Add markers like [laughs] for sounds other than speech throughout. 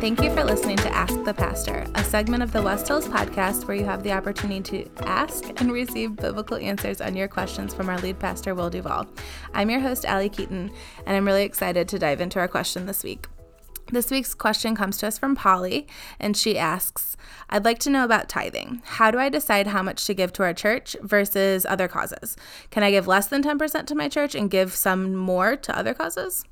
thank you for listening to Ask the Pastor, a segment of the West Hills podcast where you have the opportunity to ask and receive biblical answers on your questions from our lead pastor, Will Duvall. I'm your host, Allie Keaton, and I'm really excited to dive into our question this week. This week's question comes to us from Polly, and she asks I'd like to know about tithing. How do I decide how much to give to our church versus other causes? Can I give less than 10% to my church and give some more to other causes?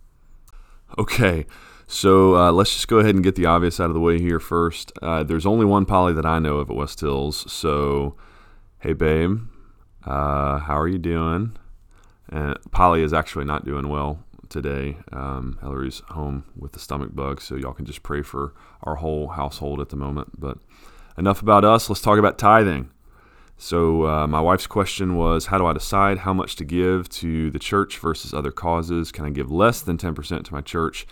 Okay, so uh, let's just go ahead and get the obvious out of the way here first. Uh, there's only one Polly that I know of at West Hills. So, hey, babe, uh, how are you doing? And Polly is actually not doing well today. Um, Hillary's home with the stomach bug, so y'all can just pray for our whole household at the moment. But enough about us. Let's talk about tithing. So, uh, my wife's question was How do I decide how much to give to the church versus other causes? Can I give less than 10% to my church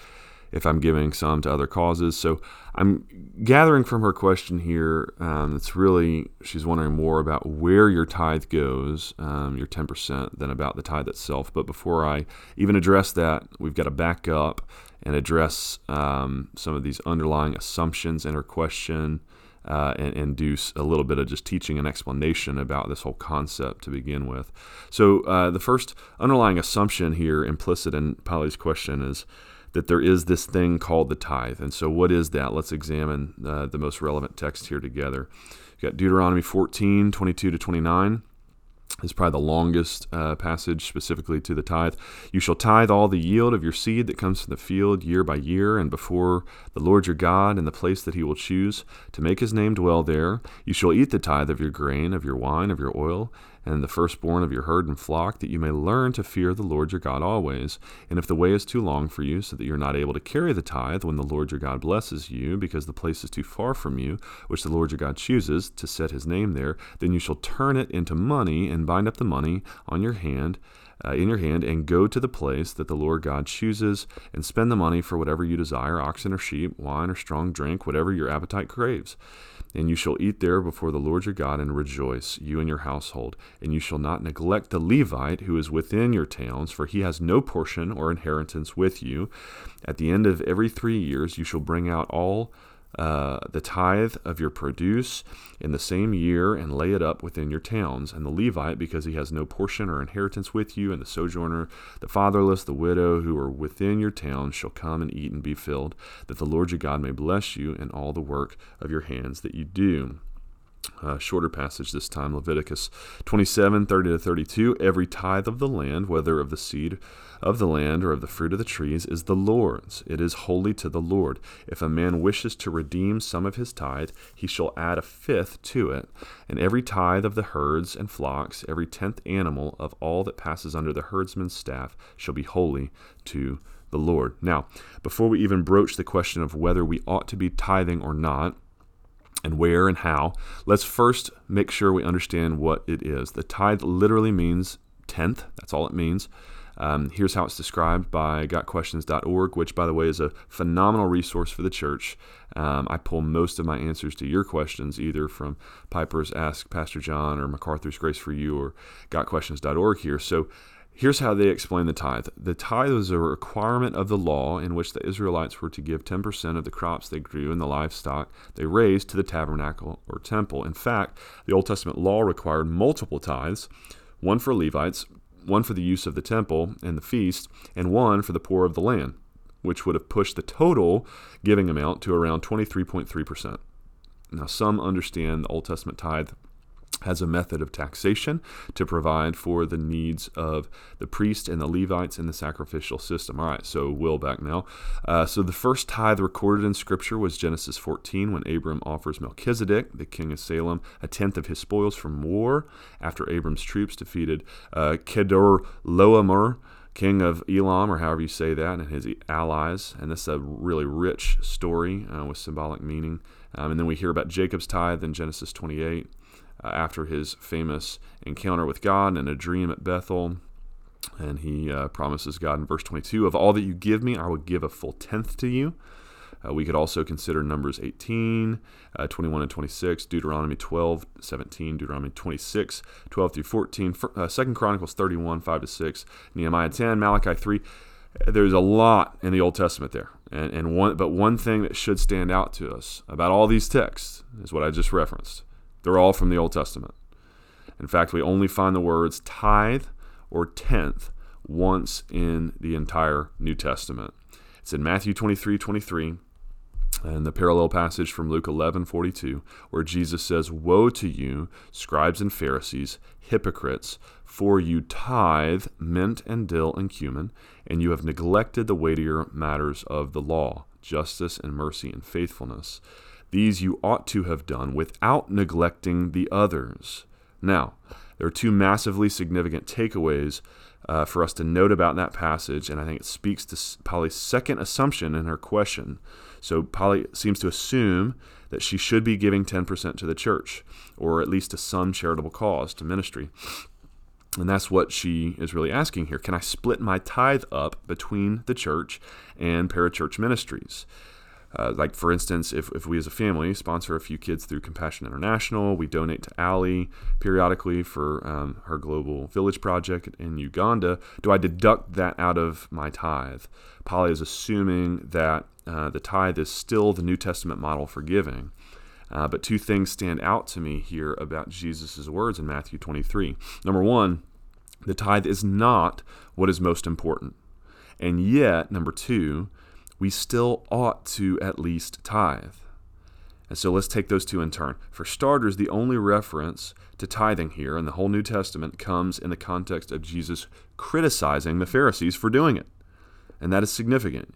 if I'm giving some to other causes? So, I'm gathering from her question here, um, it's really, she's wondering more about where your tithe goes, um, your 10%, than about the tithe itself. But before I even address that, we've got to back up and address um, some of these underlying assumptions in her question uh, and, and, do a little bit of just teaching and explanation about this whole concept to begin with. So, uh, the first underlying assumption here, implicit in Polly's question, is that there is this thing called the tithe. And so, what is that? Let's examine uh, the most relevant text here together. You got Deuteronomy 14, 22 to 29 is probably the longest uh, passage specifically to the tithe. You shall tithe all the yield of your seed that comes from the field year by year, and before the Lord your God in the place that he will choose to make his name dwell there. You shall eat the tithe of your grain, of your wine, of your oil, and the firstborn of your herd and flock, that you may learn to fear the Lord your God always. And if the way is too long for you, so that you're not able to carry the tithe when the Lord your God blesses you, because the place is too far from you, which the Lord your God chooses to set his name there, then you shall turn it into money and bind up the money on your hand. Uh, in your hand and go to the place that the Lord God chooses and spend the money for whatever you desire oxen or sheep, wine or strong drink, whatever your appetite craves. And you shall eat there before the Lord your God and rejoice, you and your household. And you shall not neglect the Levite who is within your towns, for he has no portion or inheritance with you. At the end of every three years, you shall bring out all uh, the tithe of your produce in the same year and lay it up within your towns. And the Levite, because he has no portion or inheritance with you, and the sojourner, the fatherless, the widow who are within your towns shall come and eat and be filled, that the Lord your God may bless you in all the work of your hands that you do. Uh, shorter passage this time, Leviticus 27 30 to 32. Every tithe of the land, whether of the seed of the land or of the fruit of the trees, is the Lord's. It is holy to the Lord. If a man wishes to redeem some of his tithe, he shall add a fifth to it. And every tithe of the herds and flocks, every tenth animal of all that passes under the herdsman's staff, shall be holy to the Lord. Now, before we even broach the question of whether we ought to be tithing or not, and where and how, let's first make sure we understand what it is. The tithe literally means tenth, that's all it means. Um, here's how it's described by gotquestions.org, which, by the way, is a phenomenal resource for the church. Um, I pull most of my answers to your questions either from Piper's Ask Pastor John or MacArthur's Grace for You or gotquestions.org here. So Here's how they explain the tithe. The tithe was a requirement of the law in which the Israelites were to give 10% of the crops they grew and the livestock they raised to the tabernacle or temple. In fact, the Old Testament law required multiple tithes one for Levites, one for the use of the temple and the feast, and one for the poor of the land, which would have pushed the total giving amount to around 23.3%. Now, some understand the Old Testament tithe as a method of taxation to provide for the needs of the priest and the Levites in the sacrificial system. All right, so Will back now. Uh, so the first tithe recorded in Scripture was Genesis 14 when Abram offers Melchizedek, the king of Salem, a tenth of his spoils from war after Abram's troops defeated uh, Kedorlaomer king of Elam, or however you say that, and his allies. And this is a really rich story uh, with symbolic meaning. Um, and then we hear about Jacob's tithe in Genesis 28 uh, after his famous encounter with God and a dream at Bethel. And he uh, promises God in verse 22 Of all that you give me, I will give a full tenth to you. Uh, we could also consider Numbers 18, uh, 21 and 26, Deuteronomy 12, 17, Deuteronomy 26, 12 through 14, uh, 2 Chronicles 31, 5 to 6, Nehemiah 10, Malachi 3. there's a lot in the Old Testament there. And, and one, but one thing that should stand out to us about all these texts is what I just referenced. They're all from the Old Testament. In fact, we only find the words tithe or tenth once in the entire New Testament. It's in Matthew 23 23 and the parallel passage from Luke 11 42, where Jesus says, Woe to you, scribes and Pharisees, hypocrites, for you tithe mint and dill and cumin, and you have neglected the weightier matters of the law, justice and mercy and faithfulness. These you ought to have done without neglecting the others. Now, there are two massively significant takeaways uh, for us to note about that passage, and I think it speaks to Polly's second assumption in her question. So, Polly seems to assume that she should be giving 10% to the church, or at least to some charitable cause, to ministry. And that's what she is really asking here. Can I split my tithe up between the church and parachurch ministries? Uh, like, for instance, if, if we as a family sponsor a few kids through Compassion International, we donate to Allie periodically for um, her Global Village Project in Uganda, do I deduct that out of my tithe? Polly is assuming that uh, the tithe is still the New Testament model for giving. Uh, but two things stand out to me here about Jesus' words in Matthew 23. Number one, the tithe is not what is most important. And yet, number two, we still ought to at least tithe. And so let's take those two in turn. For starters, the only reference to tithing here in the whole New Testament comes in the context of Jesus criticizing the Pharisees for doing it. And that is significant.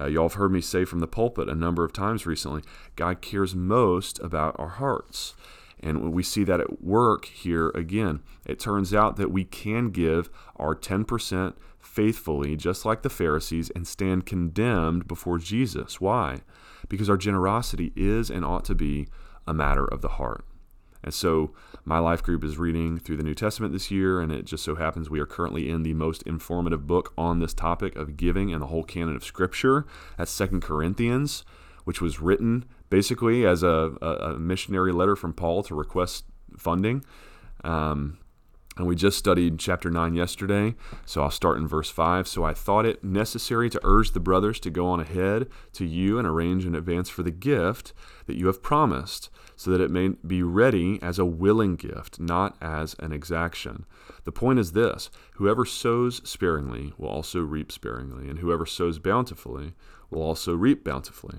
Uh, y'all have heard me say from the pulpit a number of times recently God cares most about our hearts. And we see that at work here again. It turns out that we can give our 10% faithfully, just like the Pharisees, and stand condemned before Jesus. Why? Because our generosity is and ought to be a matter of the heart. And so, my life group is reading through the New Testament this year, and it just so happens we are currently in the most informative book on this topic of giving and the whole canon of Scripture. That's Second Corinthians, which was written basically as a, a, a missionary letter from Paul to request funding. Um, and we just studied chapter 9 yesterday, so I'll start in verse 5. So I thought it necessary to urge the brothers to go on ahead to you and arrange in advance for the gift that you have promised, so that it may be ready as a willing gift, not as an exaction. The point is this whoever sows sparingly will also reap sparingly, and whoever sows bountifully will also reap bountifully.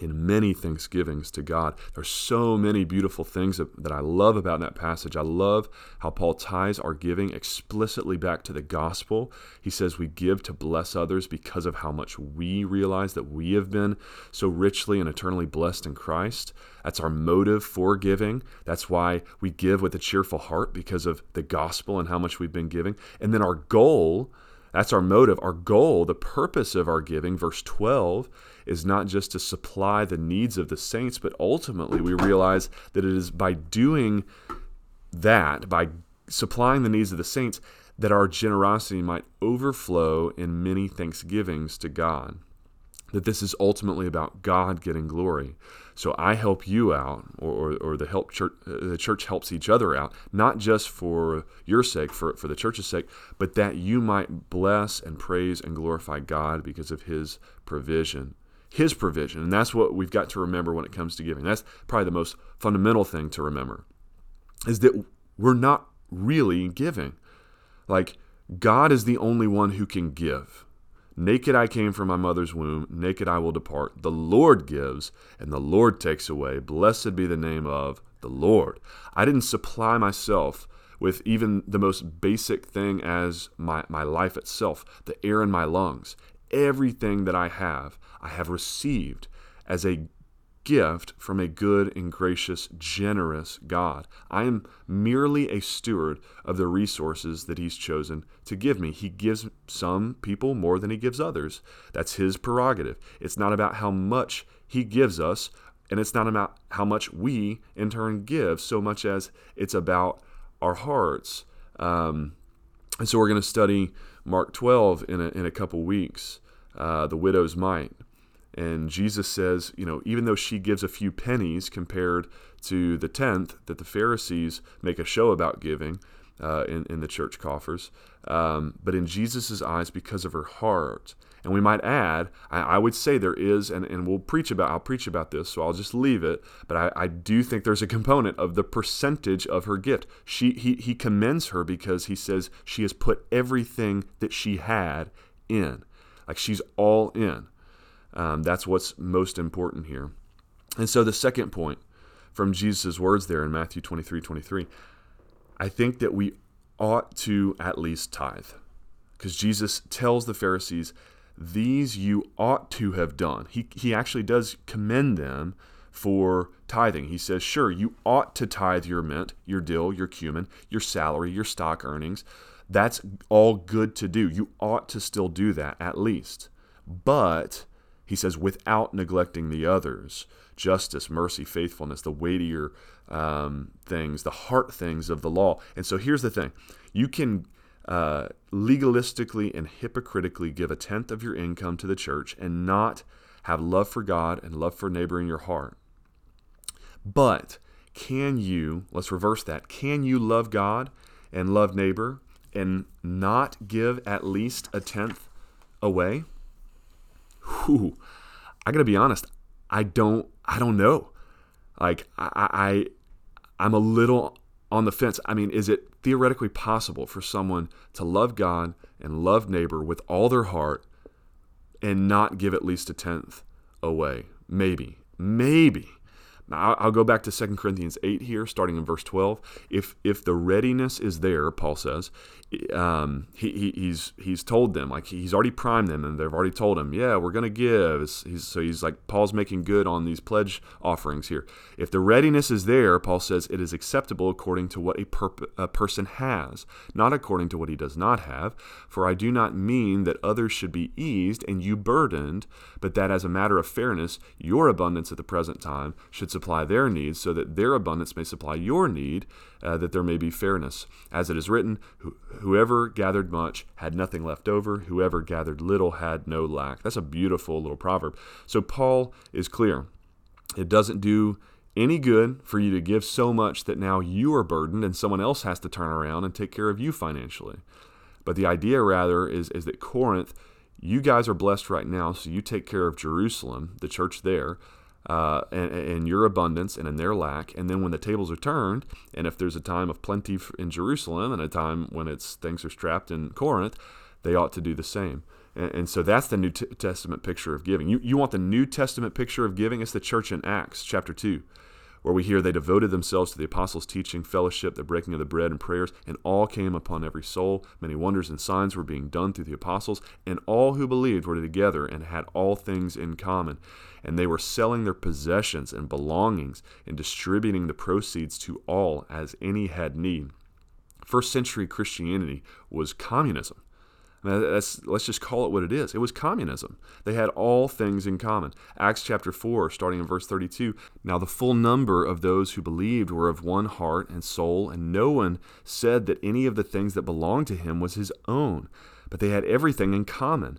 in many thanksgivings to God. There's so many beautiful things that I love about that passage. I love how Paul ties our giving explicitly back to the gospel. He says we give to bless others because of how much we realize that we have been so richly and eternally blessed in Christ. That's our motive for giving. That's why we give with a cheerful heart because of the gospel and how much we've been giving. And then our goal that's our motive. Our goal, the purpose of our giving, verse 12, is not just to supply the needs of the saints, but ultimately we realize that it is by doing that, by supplying the needs of the saints, that our generosity might overflow in many thanksgivings to God that this is ultimately about God getting glory. So I help you out, or, or, or the help church, uh, the church helps each other out, not just for your sake, for, for the church's sake, but that you might bless and praise and glorify God because of His provision. His provision. And that's what we've got to remember when it comes to giving. That's probably the most fundamental thing to remember is that we're not really giving. Like, God is the only one who can give. Naked I came from my mother's womb, naked I will depart. The Lord gives, and the Lord takes away. Blessed be the name of the Lord. I didn't supply myself with even the most basic thing as my, my life itself, the air in my lungs. Everything that I have, I have received as a gift from a good and gracious, generous God. I am merely a steward of the resources that He's chosen to give me. He gives some people more than He gives others. That's His prerogative. It's not about how much He gives us, and it's not about how much we in turn give, so much as it's about our hearts. Um, and so we're going to study Mark 12 in a, in a couple weeks, uh, the widow's mite. And Jesus says, you know, even though she gives a few pennies compared to the tenth that the Pharisees make a show about giving uh, in, in the church coffers, um, but in Jesus' eyes, because of her heart. And we might add, I, I, would say there is, and, and we'll preach about, I'll preach about this, so I'll just leave it. But I, I do think there's a component of the percentage of her gift. She, he, he commends her because he says she has put everything that she had in. Like she's all in. Um, that's what's most important here. And so the second point from Jesus' words there in Matthew 23 23, I think that we ought to at least tithe. Because Jesus tells the Pharisees, these you ought to have done. He, he actually does commend them for tithing. He says, sure, you ought to tithe your mint, your dill, your cumin, your salary, your stock earnings. That's all good to do. You ought to still do that at least. But he says, without neglecting the others justice, mercy, faithfulness, the weightier um, things, the heart things of the law. And so here's the thing you can uh, legalistically and hypocritically give a tenth of your income to the church and not have love for God and love for neighbor in your heart. But can you, let's reverse that, can you love God and love neighbor and not give at least a tenth away? Whew, I gotta be honest, I don't I don't know. Like I, I I'm a little on the fence. I mean, is it theoretically possible for someone to love God and love neighbor with all their heart and not give at least a tenth away? Maybe. Maybe. Now, I'll go back to 2 Corinthians 8 here, starting in verse 12. If if the readiness is there, Paul says, um, he, he, he's he's told them like he's already primed them and they've already told him yeah we're gonna give. He's, so he's like paul's making good on these pledge offerings here. If the readiness is there paul says it is acceptable according to what a, a person has not according to what he does not have. For i do not mean that others should be eased and you burdened but that as a matter of fairness your abundance at the present time should supply their needs so that their abundance may supply your need uh, that there may be fairness as it is written Whoever gathered much had nothing left over. Whoever gathered little had no lack. That's a beautiful little proverb. So Paul is clear. It doesn't do any good for you to give so much that now you are burdened and someone else has to turn around and take care of you financially. But the idea, rather, is, is that Corinth, you guys are blessed right now, so you take care of Jerusalem, the church there uh, and, and, your abundance and in their lack. And then when the tables are turned, and if there's a time of plenty in Jerusalem and a time when it's things are strapped in Corinth, they ought to do the same. And, and so that's the New Testament picture of giving. You, you want the New Testament picture of giving? It's the church in Acts chapter 2 where we hear they devoted themselves to the apostles' teaching, fellowship, the breaking of the bread, and prayers, and all came upon every soul. Many wonders and signs were being done through the apostles, and all who believed were together and had all things in common. And they were selling their possessions and belongings and distributing the proceeds to all as any had need. First century Christianity was communism. That's, let's just call it what it is. It was communism. They had all things in common. Acts chapter 4, starting in verse 32. Now, the full number of those who believed were of one heart and soul, and no one said that any of the things that belonged to him was his own, but they had everything in common.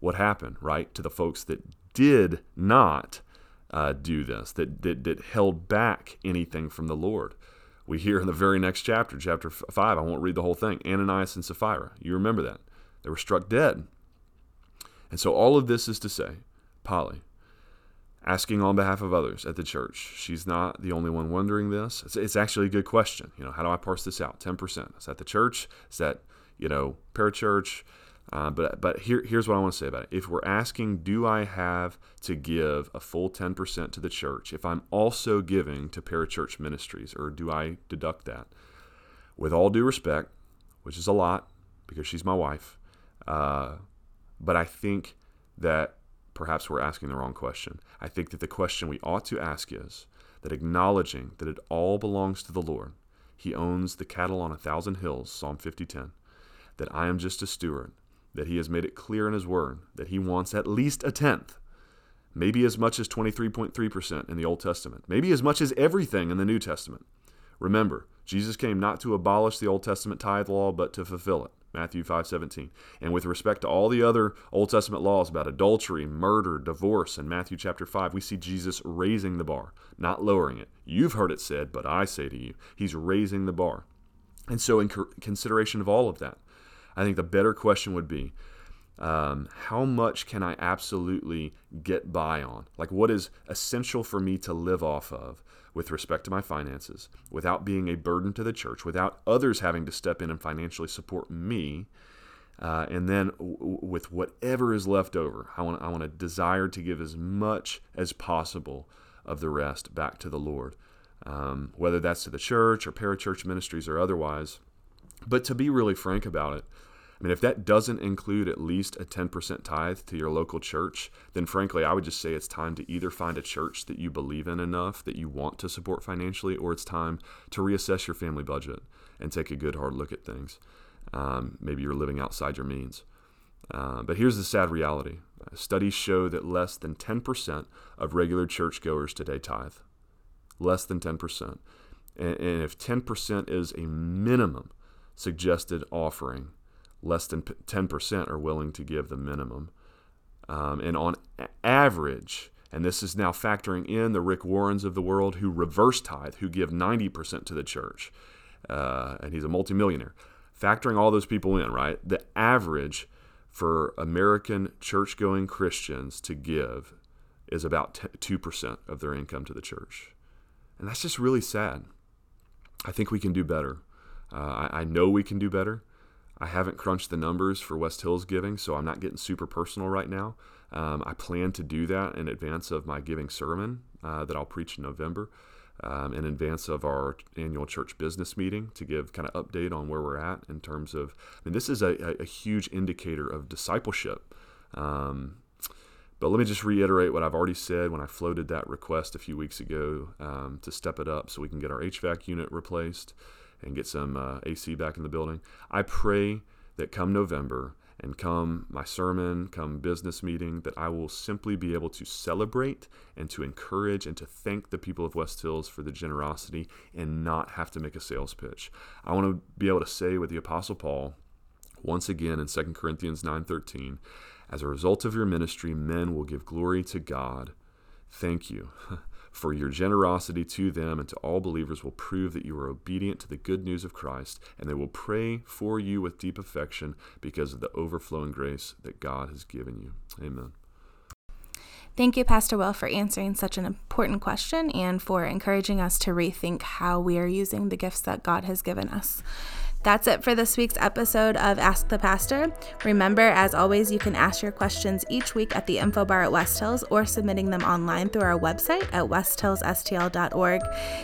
what happened, right, to the folks that did not uh, do this, that, that, that held back anything from the Lord. We hear in the very next chapter, chapter 5, I won't read the whole thing, Ananias and Sapphira. You remember that. They were struck dead. And so all of this is to say, Polly, asking on behalf of others at the church. She's not the only one wondering this. It's, it's, actually a good question. You know, how do I parse this out? 10%. Is that the church? Is that, you know, parachurch? Uh, but but here, here's what I want to say about it. If we're asking, do I have to give a full 10% to the church if I'm also giving to parachurch ministries, or do I deduct that? With all due respect, which is a lot because she's my wife, uh, but I think that perhaps we're asking the wrong question. I think that the question we ought to ask is that acknowledging that it all belongs to the Lord, He owns the cattle on a thousand hills, Psalm 50:10, that I am just a steward that he has made it clear in his word that he wants at least a tenth, maybe as much as 23.3% in the Old Testament, maybe as much as everything in the New Testament. Remember, Jesus came not to abolish the Old Testament tithe law, but to fulfill it. Matthew 5:17. And with respect to all the other Old Testament laws about adultery, murder, divorce in Matthew chapter 5, we see Jesus raising the bar, not lowering it. You've heard it said, but I say to you, he's raising the bar. And so in consideration of all of that, I think the better question would be um, how much can I absolutely get by on? Like, what is essential for me to live off of with respect to my finances without being a burden to the church, without others having to step in and financially support me? Uh, and then w- with whatever is left over, I want I want to desire to give as much as possible of the rest back to the Lord, um, whether that's to the church or parachurch ministries or otherwise. But to be really frank about it, I mean, if that doesn't include at least a 10% tithe to your local church, then frankly, I would just say it's time to either find a church that you believe in enough that you want to support financially, or it's time to reassess your family budget and take a good hard look at things. Um, maybe you're living outside your means. Uh, but here's the sad reality studies show that less than 10% of regular churchgoers today tithe. Less than 10%. And, and if 10% is a minimum suggested offering, less than 10% are willing to give the minimum. Um, and on average, and this is now factoring in the Rick Warrens of the world who reverse tithe, who give 90% to the church, uh, and he's a multimillionaire. Factoring all those people in, right? The average for American church going Christians to give is about 2% of their income to the church. And that's just really sad. I think we can do better. Uh, I, I know we can do better. I haven't crunched the numbers for West Hills giving, so I'm not getting super personal right now. Um, I plan to do that in advance of my giving sermon uh, that I'll preach in November, um, in advance of our annual church business meeting to give kind of update on where we're at in terms of. I mean, this is a, a huge indicator of discipleship. Um, but let me just reiterate what I've already said when I floated that request a few weeks ago um, to step it up so we can get our HVAC unit replaced and get some uh, AC back in the building. I pray that come November and come my sermon, come business meeting, that I will simply be able to celebrate and to encourage and to thank the people of West Hills for the generosity and not have to make a sales pitch. I want to be able to say with the Apostle Paul, once again in 2 Corinthians 9:13, as a result of your ministry, men will give glory to God. Thank you. [laughs] for your generosity to them and to all believers will prove that you are obedient to the good news of Christ, and they will pray for you with deep affection because of the overflowing grace that God has given you. Amen. Thank you, Pastor Will, for answering such an important question and for encouraging us to rethink how we are using the gifts that God has given us. That's it for this week's episode of Ask the Pastor. Remember, as always, you can ask your questions each week at the info bar at West Hills or submitting them online through our website at westhillsstl.org.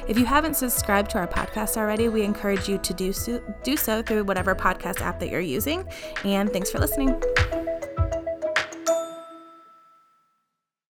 If you haven't subscribed to our podcast already, we encourage you to do so, do so through whatever podcast app that you're using. And thanks for listening.